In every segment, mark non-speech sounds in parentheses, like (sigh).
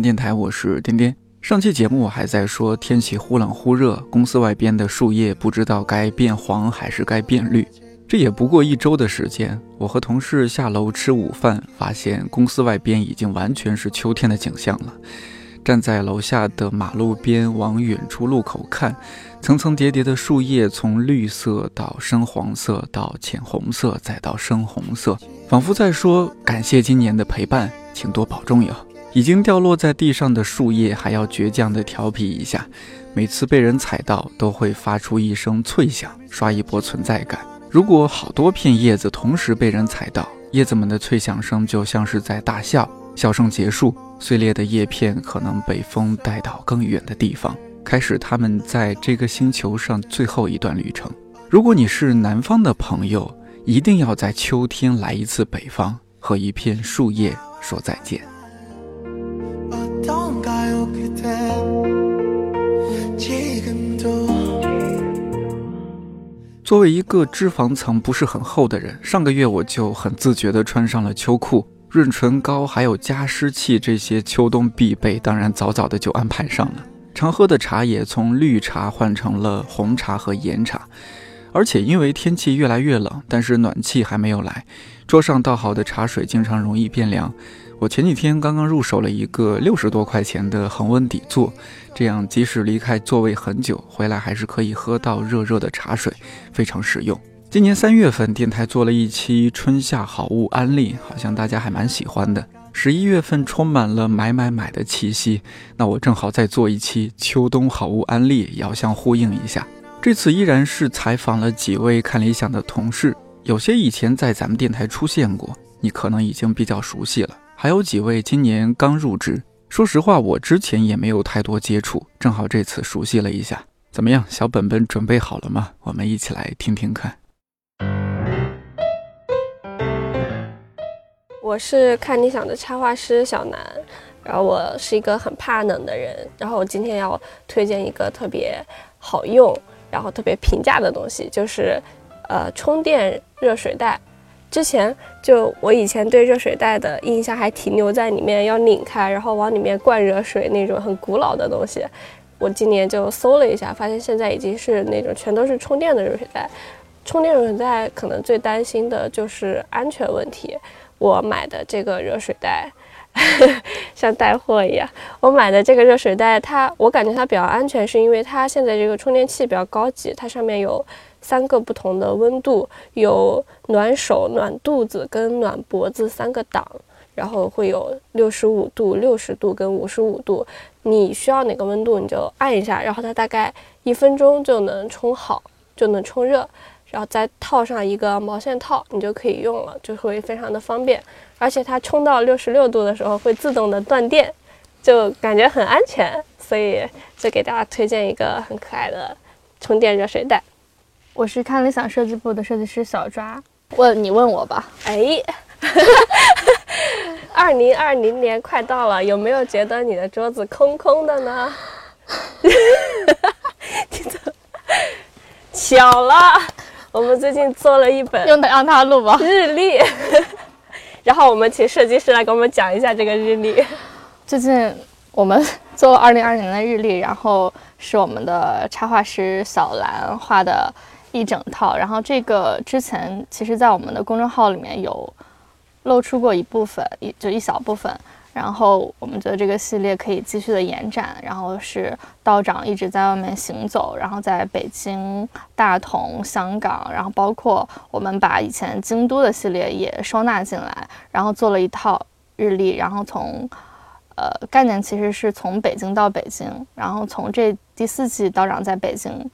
电台，我是颠颠。上期节目我还在说天气忽冷忽热，公司外边的树叶不知道该变黄还是该变绿。这也不过一周的时间，我和同事下楼吃午饭，发现公司外边已经完全是秋天的景象了。站在楼下的马路边，往远处路口看，层层叠叠的树叶从绿色到深黄色，到浅红色，再到深红色，仿佛在说：“感谢今年的陪伴，请多保重哟。”已经掉落在地上的树叶还要倔强地调皮一下，每次被人踩到都会发出一声脆响，刷一波存在感。如果好多片叶子同时被人踩到，叶子们的脆响声就像是在大笑。笑声结束，碎裂的叶片可能被风带到更远的地方，开始他们在这个星球上最后一段旅程。如果你是南方的朋友，一定要在秋天来一次北方，和一片树叶说再见。作为一个脂肪层不是很厚的人，上个月我就很自觉地穿上了秋裤，润唇膏还有加湿器这些秋冬必备，当然早早的就安排上了。常喝的茶也从绿茶换成了红茶和岩茶，而且因为天气越来越冷，但是暖气还没有来，桌上倒好的茶水经常容易变凉。我前几天刚刚入手了一个六十多块钱的恒温底座，这样即使离开座位很久，回来还是可以喝到热热的茶水，非常实用。今年三月份，电台做了一期春夏好物安利，好像大家还蛮喜欢的。十一月份充满了买买买的气息，那我正好再做一期秋冬好物安利，遥相呼应一下。这次依然是采访了几位看理想的同事，有些以前在咱们电台出现过，你可能已经比较熟悉了。还有几位今年刚入职，说实话，我之前也没有太多接触，正好这次熟悉了一下。怎么样，小本本准备好了吗？我们一起来听听看。我是看理想的插画师小南，然后我是一个很怕冷的人，然后我今天要推荐一个特别好用，然后特别平价的东西，就是呃充电热水袋。之前就我以前对热水袋的印象还停留在里面要拧开，然后往里面灌热水那种很古老的东西。我今年就搜了一下，发现现在已经是那种全都是充电的热水袋。充电热水袋可能最担心的就是安全问题。我买的这个热水袋，(laughs) 像带货一样。我买的这个热水袋，它我感觉它比较安全，是因为它现在这个充电器比较高级，它上面有三个不同的温度，有暖手、暖肚子跟暖脖子三个档，然后会有六十五度、六十度跟五十五度。你需要哪个温度你就按一下，然后它大概一分钟就能充好，就能充热。然后再套上一个毛线套，你就可以用了，就会非常的方便。而且它充到六十六度的时候会自动的断电，就感觉很安全。所以就给大家推荐一个很可爱的充电热水袋。我是看理想设计部的设计师小抓。问你问我吧，哎，(laughs) 二零二零年快到了，有没有觉得你的桌子空空的呢？(laughs) 你怎么巧了？我们最近做了一本用的让他录吧。日历，(laughs) 然后我们请设计师来给我们讲一下这个日历。最近我们做二零二零年的日历，然后是我们的插画师小兰画的一整套。然后这个之前其实在我们的公众号里面有露出过一部分，一就一小部分。然后我们觉得这个系列可以继续的延展，然后是道长一直在外面行走，然后在北京、大同、香港，然后包括我们把以前京都的系列也收纳进来，然后做了一套日历，然后从呃概念其实是从北京到北京，然后从这第四季道长在北京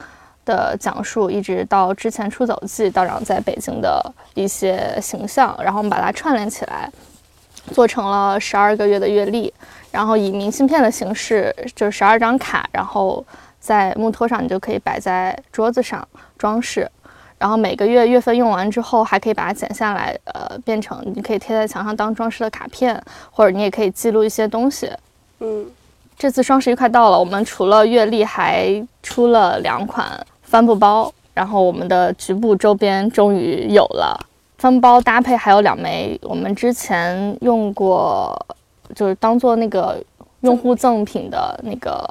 的讲述，一直到之前出走记道长在北京的一些形象，然后我们把它串联起来。做成了十二个月的月历，然后以明信片的形式，就是十二张卡，然后在木托上，你就可以摆在桌子上装饰。然后每个月月份用完之后，还可以把它剪下来，呃，变成你可以贴在墙上当装饰的卡片，或者你也可以记录一些东西。嗯，这次双十一快到了，我们除了月历，还出了两款帆布包，然后我们的局部周边终于有了。帆布包搭配还有两枚我们之前用过，就是当做那个用户赠品的那个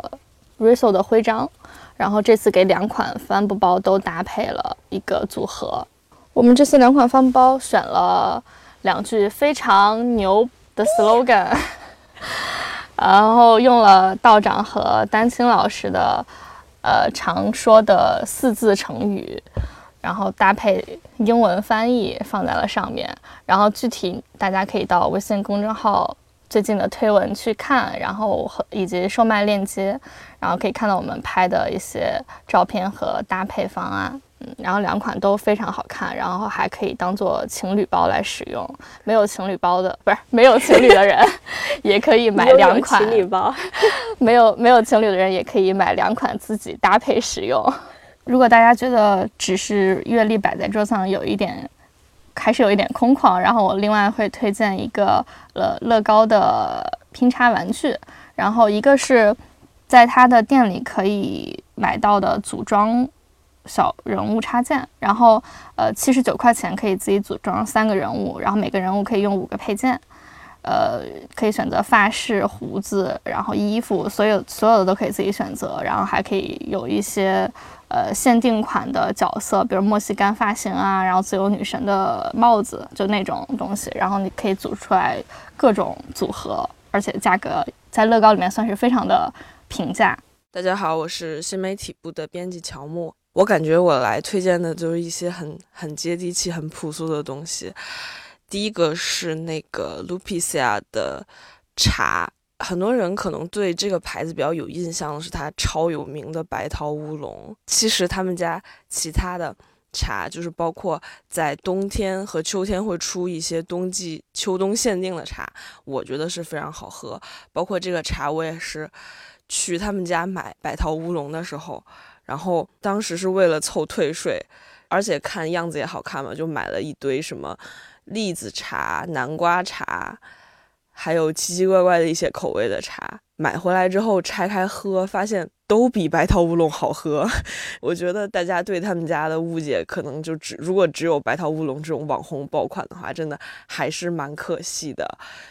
Riso 的徽章，然后这次给两款帆布包都搭配了一个组合。我们这次两款帆布包选了两句非常牛的 slogan。(laughs) 然后用了道长和丹青老师的，呃常说的四字成语，然后搭配英文翻译放在了上面。然后具体大家可以到微信公众号最近的推文去看，然后和以及售卖链接，然后可以看到我们拍的一些照片和搭配方案。嗯，然后两款都非常好看，然后还可以当做情侣包来使用。没有情侣包的，不是没有情侣的人，(laughs) 也可以买两款情侣包。(laughs) 没有没有情侣的人，也可以买两款自己搭配使用。(laughs) 如果大家觉得只是阅历摆在桌上有一点，还是有一点空旷，然后我另外会推荐一个呃乐高的拼插玩具，然后一个是在他的店里可以买到的组装。小人物插件，然后呃七十九块钱可以自己组装三个人物，然后每个人物可以用五个配件，呃可以选择发饰、胡子，然后衣服，所有所有的都可以自己选择，然后还可以有一些呃限定款的角色，比如莫西干发型啊，然后自由女神的帽子，就那种东西，然后你可以组出来各种组合，而且价格在乐高里面算是非常的平价。大家好，我是新媒体部的编辑乔木。我感觉我来推荐的就是一些很很接地气、很朴素的东西。第一个是那个 Lupicia 的茶，很多人可能对这个牌子比较有印象的是它超有名的白桃乌龙。其实他们家其他的茶，就是包括在冬天和秋天会出一些冬季、秋冬限定的茶，我觉得是非常好喝。包括这个茶，我也是去他们家买白桃乌龙的时候。然后当时是为了凑退税，而且看样子也好看嘛，就买了一堆什么栗子茶、南瓜茶，还有奇奇怪怪的一些口味的茶。买回来之后拆开喝，发现都比白桃乌龙好喝。(laughs) 我觉得大家对他们家的误解可能就只如果只有白桃乌龙这种网红爆款的话，真的还是蛮可惜的。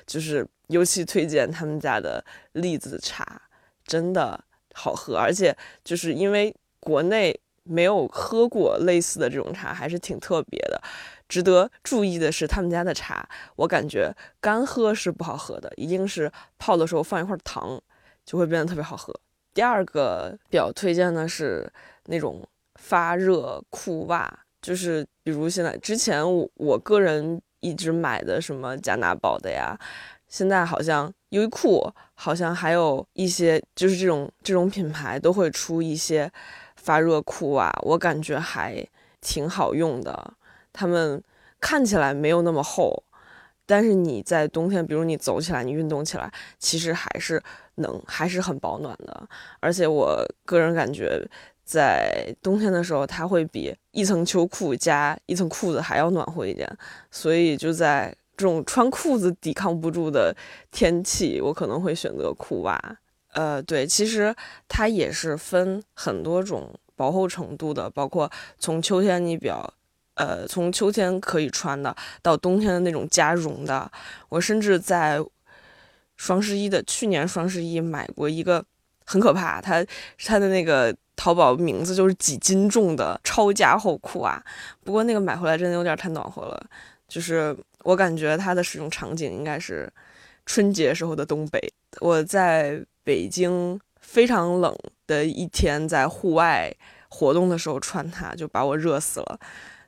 就是尤其推荐他们家的栗子茶，真的好喝，而且就是因为。国内没有喝过类似的这种茶，还是挺特别的。值得注意的是，他们家的茶，我感觉干喝是不好喝的，一定是泡的时候放一块糖，就会变得特别好喝。第二个比较推荐的是那种发热裤袜，就是比如现在之前我我个人一直买的什么加拿宝的呀，现在好像优衣库好像还有一些，就是这种这种品牌都会出一些。发热裤啊，我感觉还挺好用的。它们看起来没有那么厚，但是你在冬天，比如你走起来，你运动起来，其实还是能，还是很保暖的。而且我个人感觉，在冬天的时候，它会比一层秋裤加一层裤子还要暖和一点。所以就在这种穿裤子抵抗不住的天气，我可能会选择裤袜。呃，对，其实它也是分很多种薄厚程度的，包括从秋天你比较，呃，从秋天可以穿的，到冬天的那种加绒的。我甚至在双十一的去年双十一买过一个很可怕，它它的那个淘宝名字就是几斤重的超加厚裤啊。不过那个买回来真的有点太暖和了，就是我感觉它的使用场景应该是春节时候的东北。我在。北京非常冷的一天，在户外活动的时候穿它，就把我热死了。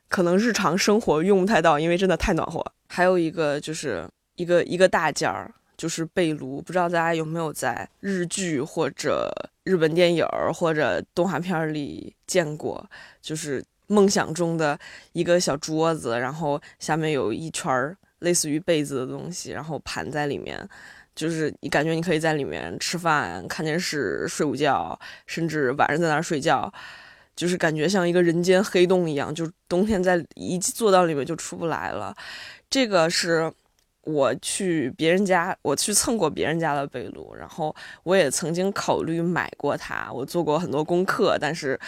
可能日常生活用不太到，因为真的太暖和。还有一个就是一个一个大件儿，就是被炉。不知道大家有没有在日剧或者日本电影或者动画片里见过？就是梦想中的一个小桌子，然后下面有一圈儿类似于被子的东西，然后盘在里面。就是你感觉你可以在里面吃饭、看电视、睡午觉，甚至晚上在那儿睡觉，就是感觉像一个人间黑洞一样，就冬天在一坐到里面就出不来了。这个是我去别人家，我去蹭过别人家的被褥，然后我也曾经考虑买过它，我做过很多功课，但是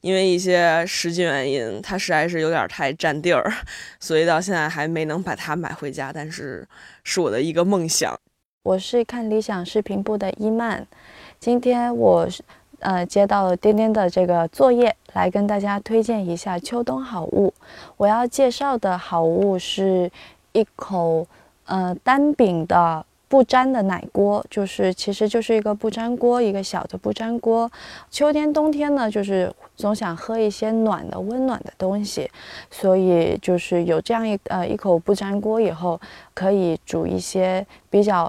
因为一些实际原因，它实在是有点太占地儿，(laughs) 所以到现在还没能把它买回家。但是是我的一个梦想。我是看理想视频部的伊曼，今天我呃接到了颠颠的这个作业，来跟大家推荐一下秋冬好物。我要介绍的好物是一口呃单柄的不粘的奶锅，就是其实就是一个不粘锅，一个小的不粘锅。秋天冬天呢，就是总想喝一些暖的温暖的东西，所以就是有这样一呃一口不粘锅以后，可以煮一些比较。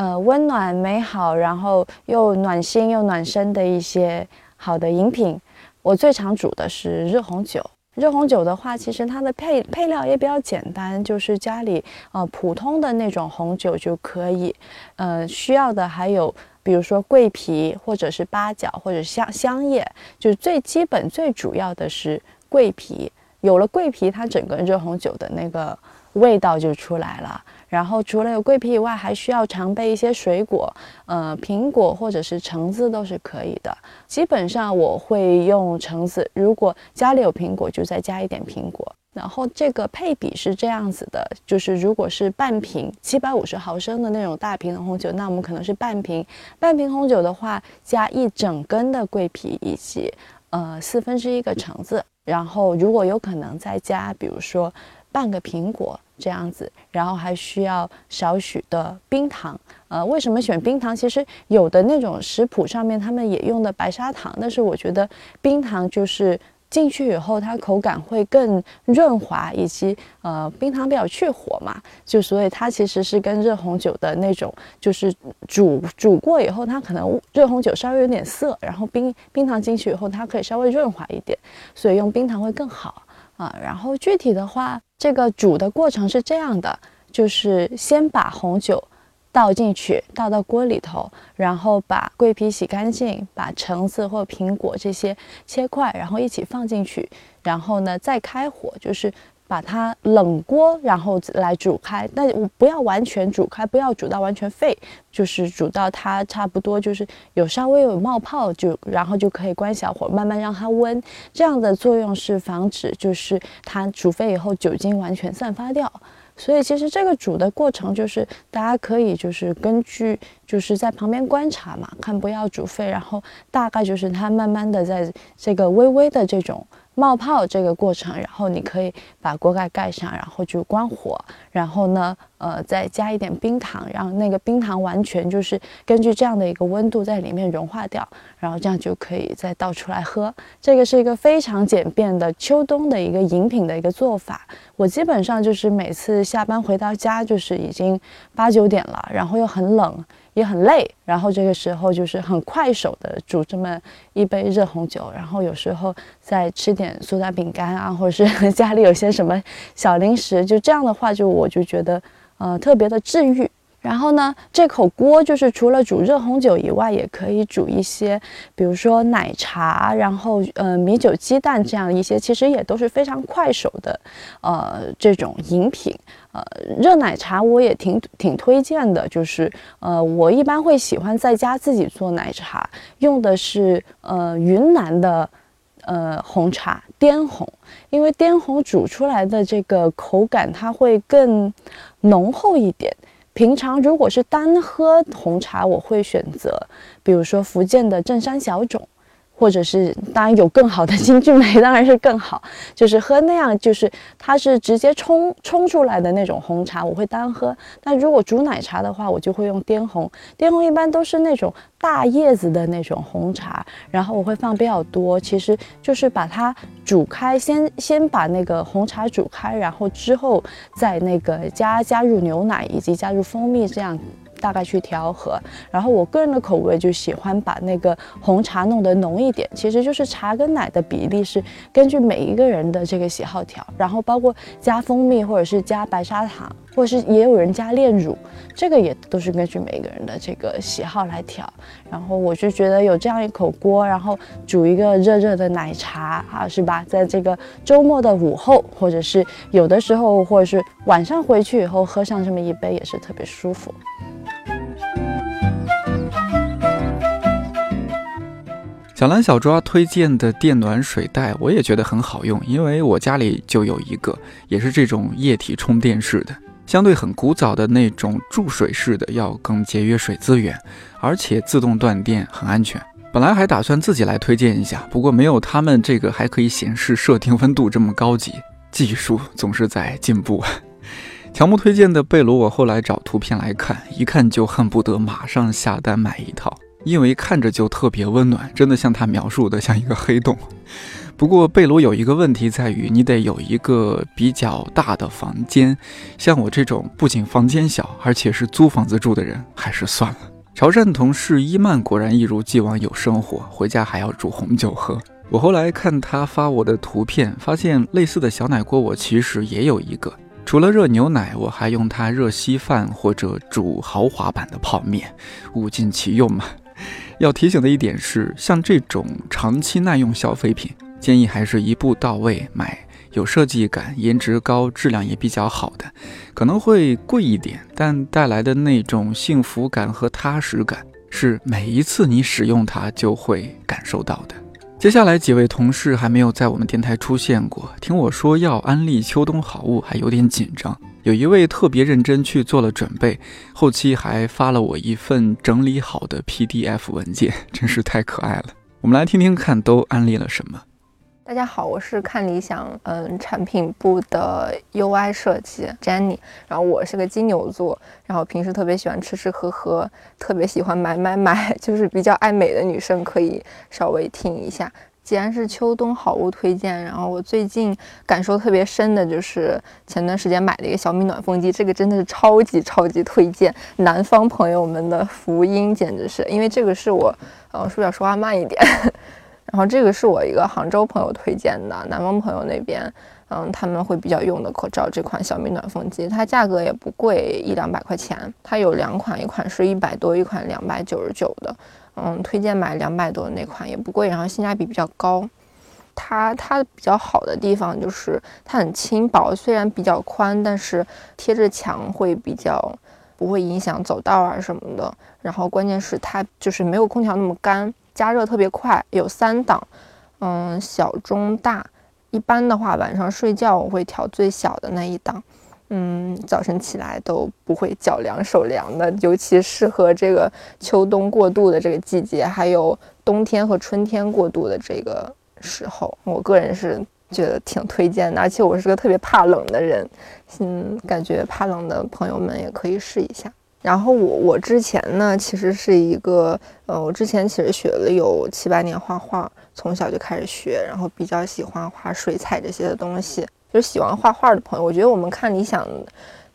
呃，温暖美好，然后又暖心又暖身的一些好的饮品。我最常煮的是热红酒。热红酒的话，其实它的配配料也比较简单，就是家里呃普通的那种红酒就可以。呃，需要的还有比如说桂皮，或者是八角，或者香香叶，就是最基本最主要的是桂皮。有了桂皮，它整个热红酒的那个味道就出来了。然后除了有桂皮以外，还需要常备一些水果，呃，苹果或者是橙子都是可以的。基本上我会用橙子，如果家里有苹果，就再加一点苹果。然后这个配比是这样子的，就是如果是半瓶七百五十毫升的那种大瓶的红酒，那我们可能是半瓶。半瓶红酒的话，加一整根的桂皮以及呃四分之一个橙子。然后如果有可能再加，比如说半个苹果。这样子，然后还需要少许的冰糖。呃，为什么选冰糖？其实有的那种食谱上面他们也用的白砂糖，但是我觉得冰糖就是进去以后它口感会更润滑，以及呃冰糖比较去火嘛，就所以它其实是跟热红酒的那种就是煮煮过以后，它可能热红酒稍微有点涩，然后冰冰糖进去以后它可以稍微润滑一点，所以用冰糖会更好。啊，然后具体的话，这个煮的过程是这样的，就是先把红酒倒进去，倒到锅里头，然后把桂皮洗干净，把橙子或苹果这些切块，然后一起放进去，然后呢再开火，就是。把它冷锅，然后来煮开，但我不要完全煮开，不要煮到完全沸，就是煮到它差不多就是有稍微有冒泡，就然后就可以关小火，慢慢让它温。这样的作用是防止就是它煮沸以后酒精完全散发掉。所以其实这个煮的过程就是大家可以就是根据就是在旁边观察嘛，看不要煮沸，然后大概就是它慢慢的在这个微微的这种。冒泡这个过程，然后你可以把锅盖盖上，然后就关火，然后呢，呃，再加一点冰糖，让那个冰糖完全就是根据这样的一个温度在里面融化掉，然后这样就可以再倒出来喝。这个是一个非常简便的秋冬的一个饮品的一个做法。我基本上就是每次下班回到家，就是已经八九点了，然后又很冷。也很累，然后这个时候就是很快手的煮这么一杯热红酒，然后有时候再吃点苏打饼干啊，或者是 (laughs) 家里有些什么小零食，就这样的话，就我就觉得呃特别的治愈。然后呢，这口锅就是除了煮热红酒以外，也可以煮一些，比如说奶茶，然后呃米酒鸡蛋这样一些，其实也都是非常快手的，呃这种饮品。呃，热奶茶我也挺挺推荐的，就是呃，我一般会喜欢在家自己做奶茶，用的是呃云南的呃红茶滇红，因为滇红煮出来的这个口感它会更浓厚一点。平常如果是单喝红茶，我会选择比如说福建的正山小种。或者是当然有更好的金骏眉，当然是更好。就是喝那样，就是它是直接冲冲出来的那种红茶，我会单喝。但如果煮奶茶的话，我就会用滇红。滇红一般都是那种大叶子的那种红茶，然后我会放比较多。其实就是把它煮开，先先把那个红茶煮开，然后之后再那个加加入牛奶以及加入蜂蜜这样。大概去调和，然后我个人的口味就喜欢把那个红茶弄得浓一点，其实就是茶跟奶的比例是根据每一个人的这个喜好调，然后包括加蜂蜜或者是加白砂糖。或者是也有人加炼乳，这个也都是根据每个人的这个喜好来调。然后我就觉得有这样一口锅，然后煮一个热热的奶茶啊，是吧？在这个周末的午后，或者是有的时候，或者是晚上回去以后喝上这么一杯，也是特别舒服。小蓝小抓推荐的电暖水袋，我也觉得很好用，因为我家里就有一个，也是这种液体充电式的，相对很古早的那种注水式的要更节约水资源，而且自动断电，很安全。本来还打算自己来推荐一下，不过没有他们这个还可以显示设定温度这么高级，技术总是在进步。(laughs) 乔木推荐的被炉，我后来找图片来看，一看就恨不得马上下单买一套。因为看着就特别温暖，真的像他描述的像一个黑洞。(laughs) 不过被炉有一个问题在于，你得有一个比较大的房间。像我这种不仅房间小，而且是租房子住的人，还是算了。潮汕同事伊曼果然一如既往有生活，回家还要煮红酒喝。我后来看他发我的图片，发现类似的小奶锅我其实也有一个。除了热牛奶，我还用它热稀饭或者煮豪华版的泡面，物尽其用嘛。要提醒的一点是，像这种长期耐用消费品，建议还是一步到位买有设计感、颜值高、质量也比较好的，可能会贵一点，但带来的那种幸福感和踏实感，是每一次你使用它就会感受到的。接下来几位同事还没有在我们电台出现过，听我说要安利秋冬好物，还有点紧张。有一位特别认真去做了准备，后期还发了我一份整理好的 PDF 文件，(laughs) 真是太可爱了。我们来听听看，都安利了什么。大家好，我是看理想嗯产品部的 UI 设计 Jenny，然后我是个金牛座，然后平时特别喜欢吃吃喝喝，特别喜欢买买买，(laughs) 就是比较爱美的女生可以稍微听一下。既然是秋冬好物推荐，然后我最近感受特别深的就是前段时间买的一个小米暖风机，这个真的是超级超级推荐南方朋友们的福音，简直是因为这个是我，呃，是不是要说话慢一点？(laughs) 然后这个是我一个杭州朋友推荐的，南方朋友那边，嗯，他们会比较用的口罩，这款小米暖风机，它价格也不贵，一两百块钱，它有两款，一款是一百多，一款两百九十九的。嗯，推荐买两百多的那款也不贵，然后性价比比较高。它它比较好的地方就是它很轻薄，虽然比较宽，但是贴着墙会比较不会影响走道啊什么的。然后关键是它就是没有空调那么干，加热特别快，有三档，嗯，小中大。一般的话晚上睡觉我会调最小的那一档。嗯，早晨起来都不会脚凉手凉的，尤其适合这个秋冬过渡的这个季节，还有冬天和春天过渡的这个时候，我个人是觉得挺推荐的。而且我是个特别怕冷的人，嗯，感觉怕冷的朋友们也可以试一下。然后我我之前呢，其实是一个，呃，我之前其实学了有七八年画画，从小就开始学，然后比较喜欢画水彩这些的东西。就是喜欢画画的朋友，我觉得我们看理想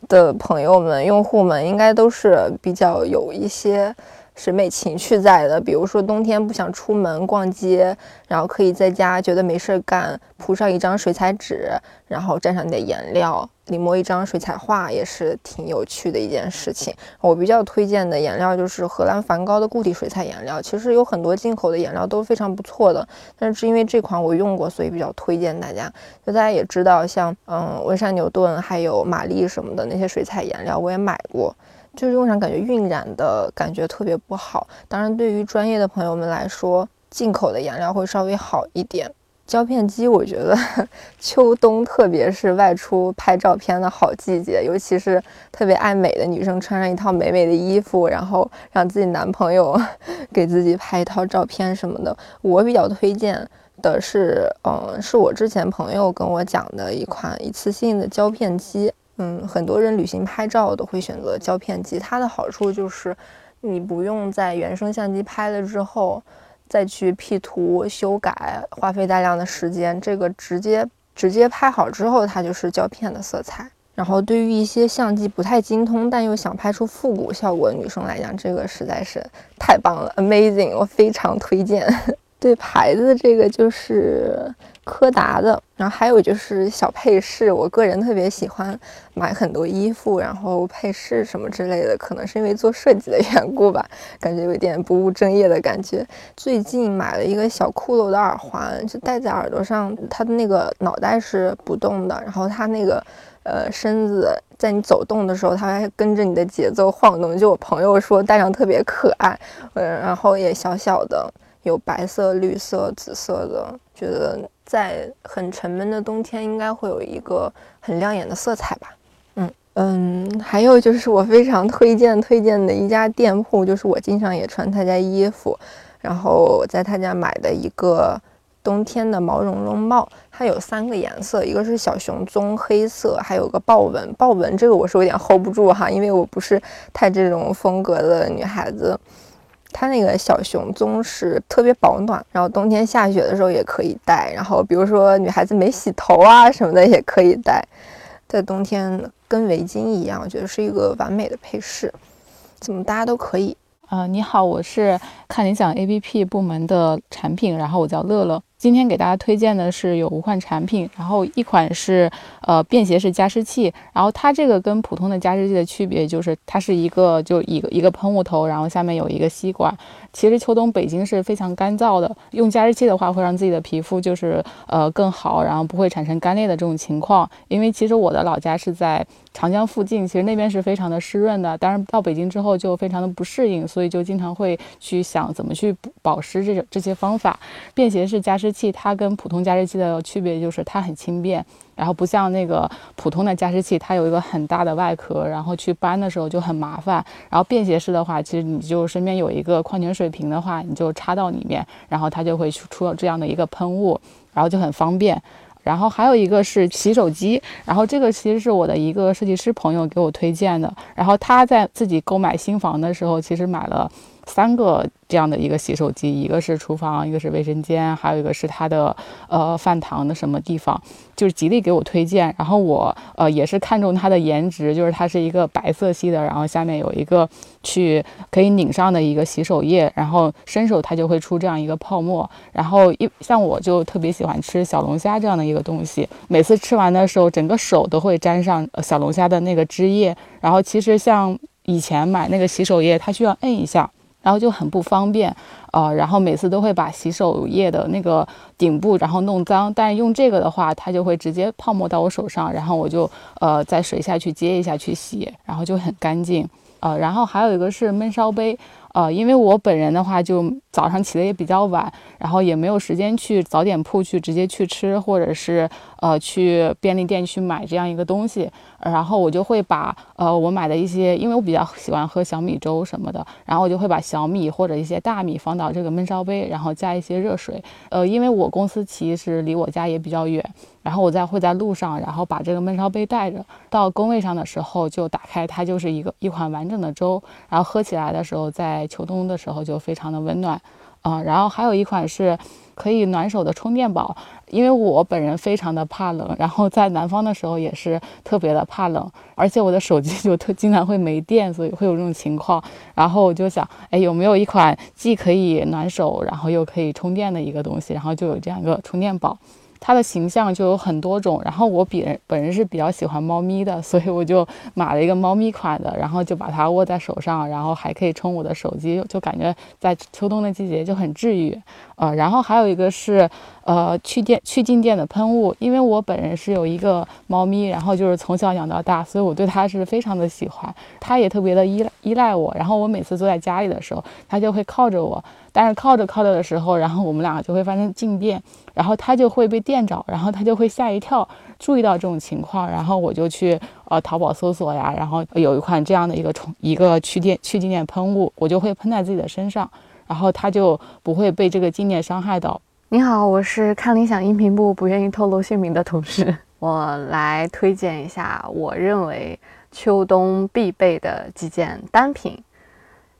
的朋友们、用户们应该都是比较有一些。审美情趣在的，比如说冬天不想出门逛街，然后可以在家觉得没事干，铺上一张水彩纸，然后蘸上你的颜料，临摹一张水彩画，也是挺有趣的一件事情。我比较推荐的颜料就是荷兰梵高的固体水彩颜料，其实有很多进口的颜料都非常不错的，但是因为这款我用过，所以比较推荐大家。就大家也知道，像嗯温莎牛顿还有玛丽什么的那些水彩颜料，我也买过。就是用上感觉晕染的感觉特别不好。当然，对于专业的朋友们来说，进口的颜料会稍微好一点。胶片机，我觉得 (laughs) 秋冬特别是外出拍照片的好季节，尤其是特别爱美的女生，穿上一套美美的衣服，然后让自己男朋友 (laughs) 给自己拍一套照片什么的。我比较推荐的是，嗯，是我之前朋友跟我讲的一款一次性的胶片机。嗯，很多人旅行拍照都会选择胶片机，它的好处就是你不用在原生相机拍了之后再去 P 图修改，花费大量的时间。这个直接直接拍好之后，它就是胶片的色彩。然后对于一些相机不太精通但又想拍出复古效果的女生来讲，这个实在是太棒了，amazing！我非常推荐。对牌子这个就是柯达的，然后还有就是小配饰，我个人特别喜欢买很多衣服，然后配饰什么之类的，可能是因为做设计的缘故吧，感觉有点不务正业的感觉。最近买了一个小骷髅的耳环，就戴在耳朵上，它的那个脑袋是不动的，然后它那个呃身子在你走动的时候，它还跟着你的节奏晃动。就我朋友说戴上特别可爱，嗯，然后也小小的。有白色、绿色、紫色的，觉得在很沉闷的冬天应该会有一个很亮眼的色彩吧。嗯嗯，还有就是我非常推荐推荐的一家店铺，就是我经常也穿他家衣服，然后我在他家买的一个冬天的毛茸茸帽，它有三个颜色，一个是小熊棕黑色，还有个豹纹。豹纹这个我是有点 hold 不住哈，因为我不是太这种风格的女孩子。它那个小熊棕是特别保暖，然后冬天下雪的时候也可以戴，然后比如说女孩子没洗头啊什么的也可以戴，在冬天跟围巾一样，我觉得是一个完美的配饰，怎么大家都可以。呃，你好，我是看理想 APP 部门的产品，然后我叫乐乐。今天给大家推荐的是有五款产品，然后一款是呃便携式加湿器，然后它这个跟普通的加湿器的区别就是它是一个就一个一个喷雾头，然后下面有一个吸管。其实秋冬北京是非常干燥的，用加湿器的话会让自己的皮肤就是呃更好，然后不会产生干裂的这种情况。因为其实我的老家是在长江附近，其实那边是非常的湿润的，当然到北京之后就非常的不适应，所以就经常会去想怎么去保湿这种这些方法。便携式加湿器它跟普通加湿器的区别就是它很轻便。然后不像那个普通的加湿器，它有一个很大的外壳，然后去搬的时候就很麻烦。然后便携式的话，其实你就身边有一个矿泉水瓶的话，你就插到里面，然后它就会出这样的一个喷雾，然后就很方便。然后还有一个是洗手机，然后这个其实是我的一个设计师朋友给我推荐的。然后他在自己购买新房的时候，其实买了三个。这样的一个洗手机，一个是厨房，一个是卫生间，还有一个是它的呃饭堂的什么地方，就是极力给我推荐。然后我呃也是看中它的颜值，就是它是一个白色系的，然后下面有一个去可以拧上的一个洗手液，然后伸手它就会出这样一个泡沫。然后一像我就特别喜欢吃小龙虾这样的一个东西，每次吃完的时候，整个手都会沾上小龙虾的那个汁液。然后其实像以前买那个洗手液，它需要摁一下。然后就很不方便，呃，然后每次都会把洗手液的那个顶部然后弄脏，但用这个的话，它就会直接泡沫到我手上，然后我就呃在水下去接一下去洗，然后就很干净，呃，然后还有一个是闷烧杯。呃，因为我本人的话，就早上起的也比较晚，然后也没有时间去早点铺去直接去吃，或者是呃去便利店去买这样一个东西，然后我就会把呃我买的一些，因为我比较喜欢喝小米粥什么的，然后我就会把小米或者一些大米放到这个焖烧杯，然后加一些热水。呃，因为我公司其实离我家也比较远。然后我在会在路上，然后把这个焖烧杯带着到工位上的时候就打开，它就是一个一款完整的粥，然后喝起来的时候，在秋冬的时候就非常的温暖，啊，然后还有一款是可以暖手的充电宝，因为我本人非常的怕冷，然后在南方的时候也是特别的怕冷，而且我的手机就特经常会没电，所以会有这种情况，然后我就想，哎，有没有一款既可以暖手，然后又可以充电的一个东西，然后就有这样一个充电宝。它的形象就有很多种，然后我比人本人是比较喜欢猫咪的，(laughs) 所以我就买了一个猫咪款的，然后就把它握在手上，然后还可以充我的手机，就感觉在秋冬的季节就很治愈。呃，然后还有一个是，呃，去电去静电的喷雾，因为我本人是有一个猫咪，然后就是从小养到大，所以我对它是非常的喜欢，它也特别的依赖依赖我，然后我每次坐在家里的时候，它就会靠着我，但是靠着靠着的时候，然后我们两个就会发生静电，然后它就会被电着，然后它就会吓一跳，注意到这种情况，然后我就去呃淘宝搜索呀，然后有一款这样的一个充一个去电去静电喷雾，我就会喷在自己的身上。然后它就不会被这个静电伤害到。你好，我是看理想音频部不愿意透露姓名的同事，我来推荐一下我认为秋冬必备的几件单品。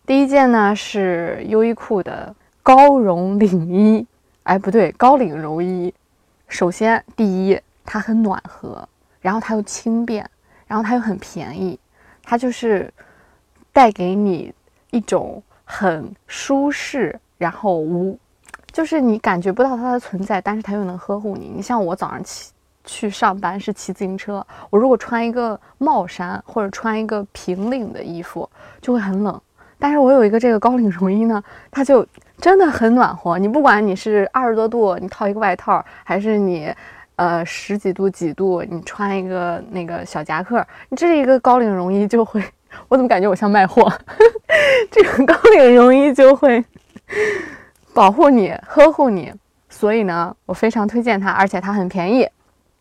第一件呢是优衣库的高绒领衣，哎不对，高领绒衣。首先第一，它很暖和，然后它又轻便，然后它又很便宜，它就是带给你一种。很舒适，然后无，就是你感觉不到它的存在，但是它又能呵护你。你像我早上骑去上班是骑自行车，我如果穿一个帽衫或者穿一个平领的衣服，就会很冷。但是我有一个这个高领绒衣呢，它就真的很暖和。你不管你是二十多度，你套一个外套，还是你，呃十几度几度，你穿一个那个小夹克，你这一个高领绒衣就会，(laughs) 我怎么感觉我像卖货？(laughs) 这个高领绒衣就会 (laughs) 保护你、呵护你，所以呢，我非常推荐它，而且它很便宜。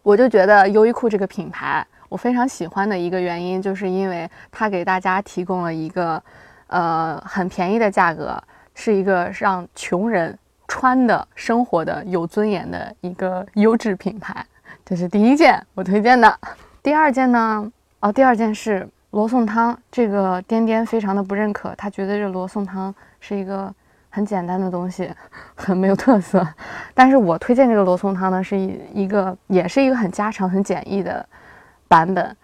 我就觉得优衣库这个品牌，我非常喜欢的一个原因，就是因为它给大家提供了一个。呃，很便宜的价格，是一个让穷人穿的、生活的有尊严的一个优质品牌。这是第一件我推荐的。第二件呢？哦，第二件是罗宋汤。这个颠颠非常的不认可，他觉得这罗宋汤是一个很简单的东西，很没有特色。但是我推荐这个罗宋汤呢，是一一个也是一个很家常、很简易的版本。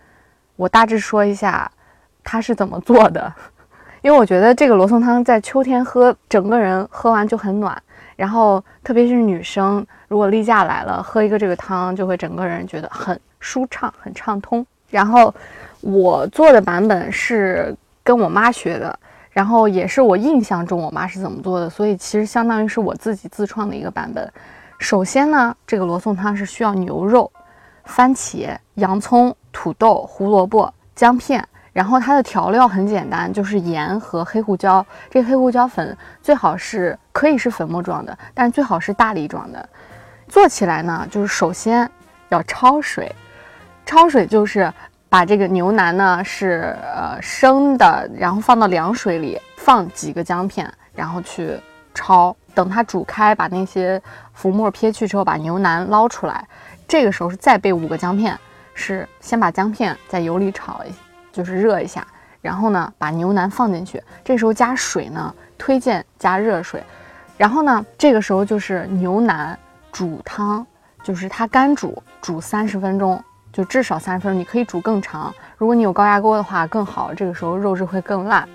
我大致说一下它是怎么做的。因为我觉得这个罗宋汤在秋天喝，整个人喝完就很暖。然后特别是女生，如果例假来了，喝一个这个汤，就会整个人觉得很舒畅、很畅通。然后我做的版本是跟我妈学的，然后也是我印象中我妈是怎么做的，所以其实相当于是我自己自创的一个版本。首先呢，这个罗宋汤是需要牛肉、番茄、洋葱、土豆、胡萝卜、姜片。然后它的调料很简单，就是盐和黑胡椒。这黑胡椒粉最好是可以是粉末状的，但最好是大粒状的。做起来呢，就是首先要焯水，焯水就是把这个牛腩呢是呃生的，然后放到凉水里，放几个姜片，然后去焯。等它煮开，把那些浮沫撇去之后，把牛腩捞出来。这个时候是再备五个姜片，是先把姜片在油里炒一。就是热一下，然后呢，把牛腩放进去。这时候加水呢，推荐加热水。然后呢，这个时候就是牛腩煮汤，就是它干煮，煮三十分钟，就至少三十分钟。你可以煮更长，如果你有高压锅的话更好。这个时候肉质会更烂。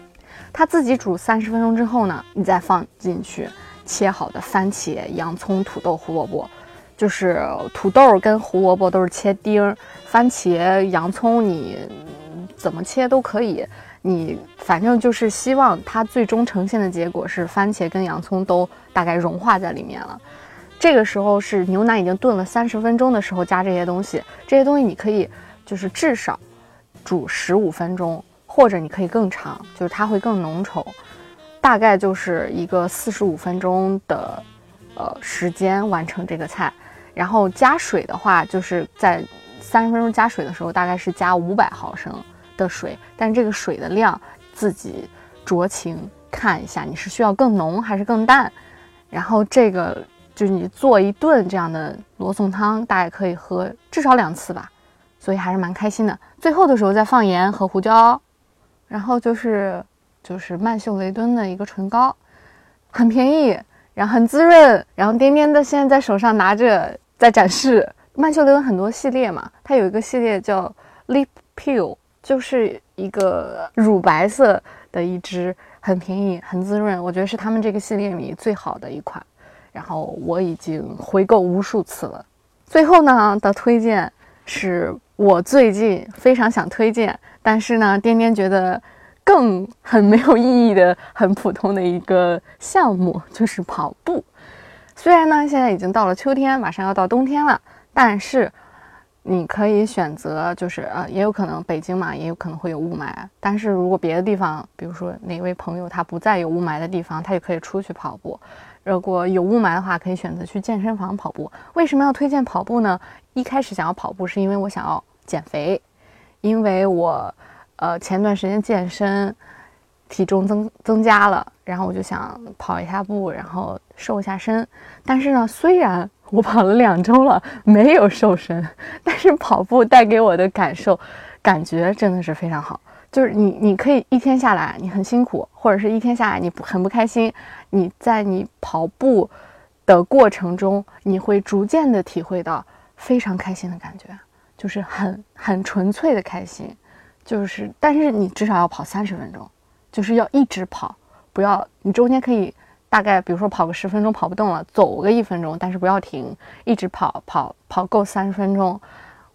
它自己煮三十分钟之后呢，你再放进去切好的番茄、洋葱、土豆、胡萝卜。就是土豆跟胡萝卜都是切丁，番茄、洋葱你。怎么切都可以，你反正就是希望它最终呈现的结果是番茄跟洋葱都大概融化在里面了。这个时候是牛腩已经炖了三十分钟的时候加这些东西，这些东西你可以就是至少煮十五分钟，或者你可以更长，就是它会更浓稠。大概就是一个四十五分钟的呃时间完成这个菜，然后加水的话就是在三十分钟加水的时候大概是加五百毫升。的水，但这个水的量自己酌情看一下，你是需要更浓还是更淡？然后这个就是你做一顿这样的罗宋汤，大概可以喝至少两次吧，所以还是蛮开心的。最后的时候再放盐和胡椒，然后就是就是曼秀雷敦的一个唇膏，很便宜，然后很滋润。然后颠颠的现在在手上拿着在展示曼秀雷敦很多系列嘛，它有一个系列叫 Lip Peel。就是一个乳白色的一支，很便宜，很滋润，我觉得是他们这个系列里最好的一款。然后我已经回购无数次了。最后呢的推荐是我最近非常想推荐，但是呢，颠颠觉得更很没有意义的、很普通的一个项目，就是跑步。虽然呢，现在已经到了秋天，马上要到冬天了，但是。你可以选择，就是呃，也有可能北京嘛，也有可能会有雾霾。但是如果别的地方，比如说哪位朋友他不在有雾霾的地方，他也可以出去跑步。如果有雾霾的话，可以选择去健身房跑步。为什么要推荐跑步呢？一开始想要跑步是因为我想要减肥，因为我呃前段时间健身，体重增增加了，然后我就想跑一下步，然后瘦一下身。但是呢，虽然我跑了两周了，没有瘦身，但是跑步带给我的感受，感觉真的是非常好。就是你，你可以一天下来你很辛苦，或者是一天下来你不很不开心，你在你跑步的过程中，你会逐渐的体会到非常开心的感觉，就是很很纯粹的开心。就是，但是你至少要跑三十分钟，就是要一直跑，不要你中间可以。大概比如说跑个十分钟跑不动了，走个一分钟，但是不要停，一直跑跑跑够三十分钟。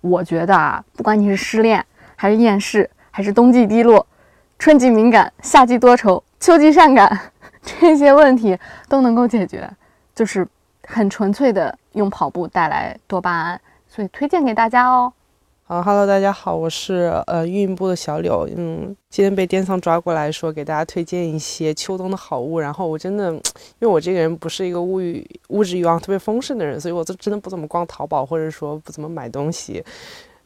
我觉得啊，不管你是失恋还是厌世，还是冬季低落、春季敏感、夏季多愁、秋季善感，(laughs) 这些问题都能够解决，就是很纯粹的用跑步带来多巴胺，所以推荐给大家哦。啊哈喽，大家好，我是呃运营部的小柳，嗯，今天被电商抓过来说给大家推荐一些秋冬的好物，然后我真的，因为我这个人不是一个物欲物质欲望特别丰盛的人，所以我就真的不怎么逛淘宝，或者说不怎么买东西。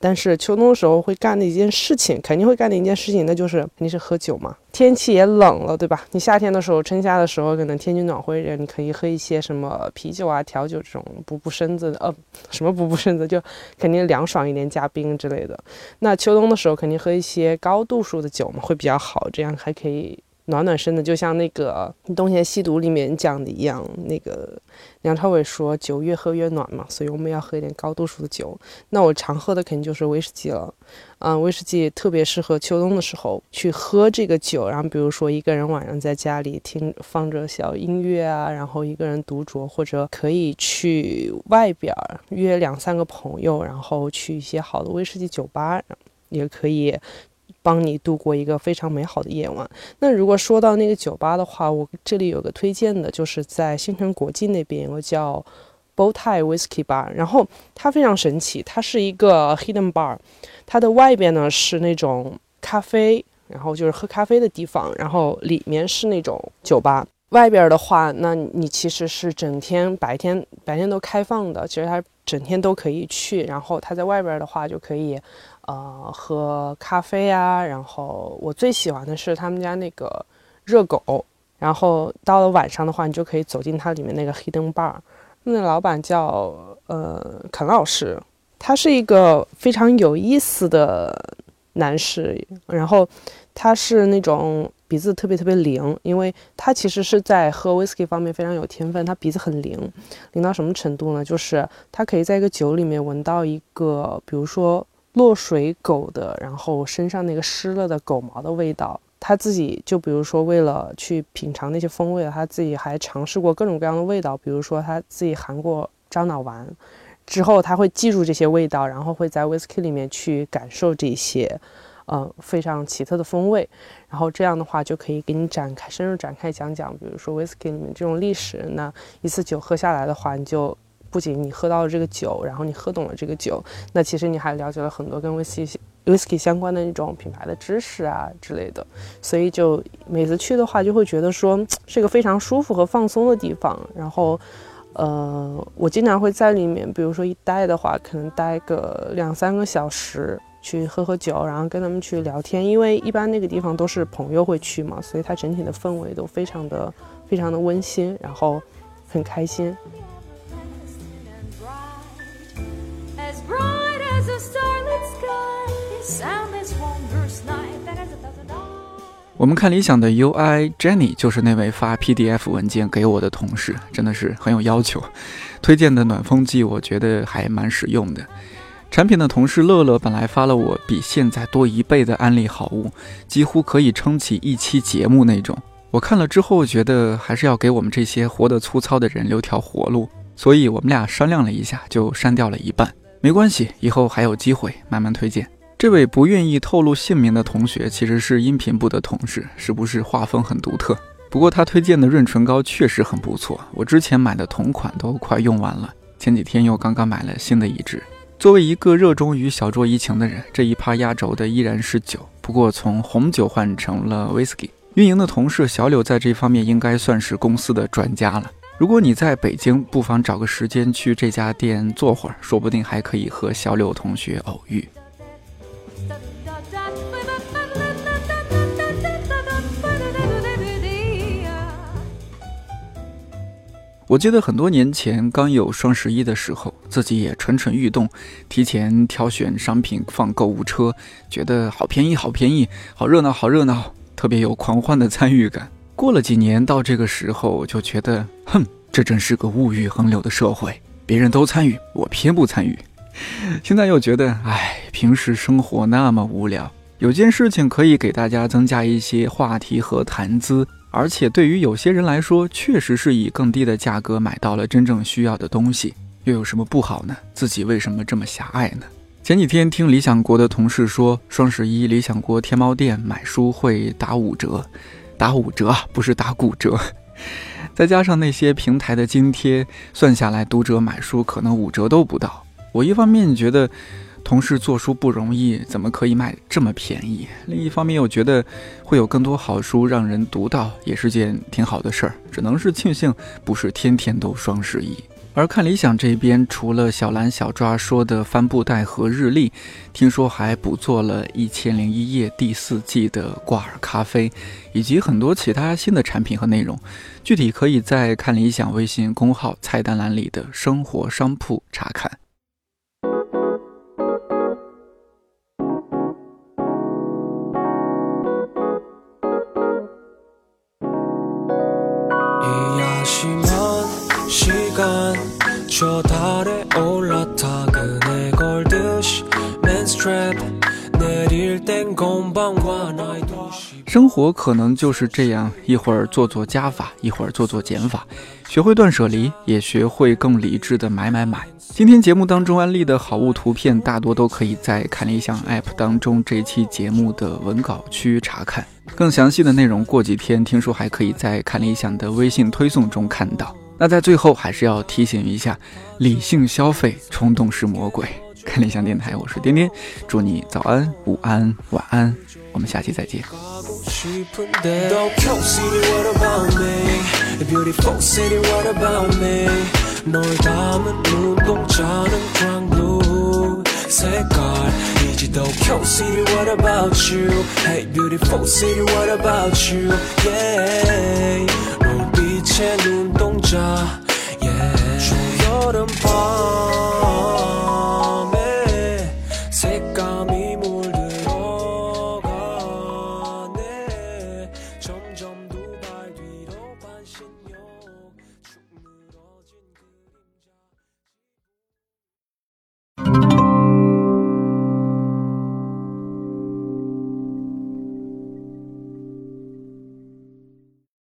但是秋冬的时候会干的一件事情，肯定会干的一件事情，那就是肯定是喝酒嘛。天气也冷了，对吧？你夏天的时候，春夏的时候，可能天气暖和一点，你可以喝一些什么啤酒啊、调酒这种补补身子的，呃，什么补补身子，就肯定凉爽一点，加冰之类的。那秋冬的时候，肯定喝一些高度数的酒嘛，会比较好，这样还可以。暖暖身的，就像那个《东邪西毒》里面讲的一样，那个梁朝伟说酒越喝越暖嘛，所以我们要喝一点高度数的酒。那我常喝的肯定就是威士忌了，嗯，威士忌特别适合秋冬的时候去喝这个酒。然后比如说一个人晚上在家里听放着小音乐啊，然后一个人独酌，或者可以去外边约两三个朋友，然后去一些好的威士忌酒吧，也可以。帮你度过一个非常美好的夜晚。那如果说到那个酒吧的话，我这里有个推荐的，就是在新城国际那边有个叫 Bowtie Whisky Bar，然后它非常神奇，它是一个 hidden bar，它的外边呢是那种咖啡，然后就是喝咖啡的地方，然后里面是那种酒吧。外边的话，那你其实是整天白天白天都开放的，其实它整天都可以去。然后它在外边的话就可以。呃，喝咖啡啊，然后我最喜欢的是他们家那个热狗，然后到了晚上的话，你就可以走进它里面那个黑灯 bar，那老板叫呃肯老师，他是一个非常有意思的男士，然后他是那种鼻子特别特别灵，因为他其实是在喝 whisky 方面非常有天分，他鼻子很灵，灵到什么程度呢？就是他可以在一个酒里面闻到一个，比如说。落水狗的，然后身上那个湿了的狗毛的味道，他自己就比如说为了去品尝那些风味，他自己还尝试过各种各样的味道，比如说他自己含过樟脑丸，之后他会记住这些味道，然后会在 whisky 里面去感受这些，呃，非常奇特的风味，然后这样的话就可以给你展开深入展开讲讲，比如说 whisky 里面这种历史，那一次酒喝下来的话，你就。不仅你喝到了这个酒，然后你喝懂了这个酒，那其实你还了解了很多跟威士忌、威士忌相关的那种品牌的知识啊之类的。所以就每次去的话，就会觉得说是一个非常舒服和放松的地方。然后，呃，我经常会在里面，比如说一待的话，可能待个两三个小时，去喝喝酒，然后跟他们去聊天。因为一般那个地方都是朋友会去嘛，所以它整体的氛围都非常的、非常的温馨，然后很开心。我们看理想的 UI Jenny 就是那位发 PDF 文件给我的同事，真的是很有要求。推荐的暖风机我觉得还蛮实用的。产品的同事乐乐本来发了我比现在多一倍的安利好物，几乎可以撑起一期节目那种。我看了之后觉得还是要给我们这些活得粗糙的人留条活路，所以我们俩商量了一下，就删掉了一半。没关系，以后还有机会慢慢推荐。这位不愿意透露姓名的同学其实是音频部的同事，是不是画风很独特？不过他推荐的润唇膏确实很不错，我之前买的同款都快用完了，前几天又刚刚买了新的一支。作为一个热衷于小酌怡情的人，这一趴压轴的依然是酒，不过从红酒换成了 whisky。运营的同事小柳在这方面应该算是公司的专家了。如果你在北京，不妨找个时间去这家店坐会儿，说不定还可以和小柳同学偶遇。我记得很多年前刚有双十一的时候，自己也蠢蠢欲动，提前挑选商品放购物车，觉得好便宜，好便宜，好热闹，好热闹，特别有狂欢的参与感。过了几年，到这个时候就觉得，哼，这真是个物欲横流的社会，别人都参与，我偏不参与。现在又觉得，唉，平时生活那么无聊，有件事情可以给大家增加一些话题和谈资。而且对于有些人来说，确实是以更低的价格买到了真正需要的东西，又有什么不好呢？自己为什么这么狭隘呢？前几天听理想国的同事说，双十一理想国天猫店买书会打五折，打五折，不是打骨折。再加上那些平台的津贴，算下来读者买书可能五折都不到。我一方面觉得。同事做书不容易，怎么可以卖这么便宜？另一方面又觉得会有更多好书让人读到，也是件挺好的事儿。只能是庆幸不是天天都双十一。而看理想这边，除了小蓝小抓说的帆布袋和日历，听说还补做了一千零一夜第四季的挂耳咖啡，以及很多其他新的产品和内容。具体可以在看理想微信公号菜单栏里的生活商铺查看。生活可能就是这样，一会儿做做加法，一会儿做做减法，学会断舍离，也学会更理智的买买买。今天节目当中安利的好物图片，大多都可以在看理想 App 当中这期节目的文稿区查看。更详细的内容，过几天听说还可以在看理想的微信推送中看到。那在最后还是要提醒一下，理性消费，冲动是魔鬼。看理想电台，我是颠颠，祝你早安、午安、晚安，我们下期再见。Say did you know Kyo City, what about you? Hey beautiful city, what about you? Yeah 前路洞察耶出油灯泡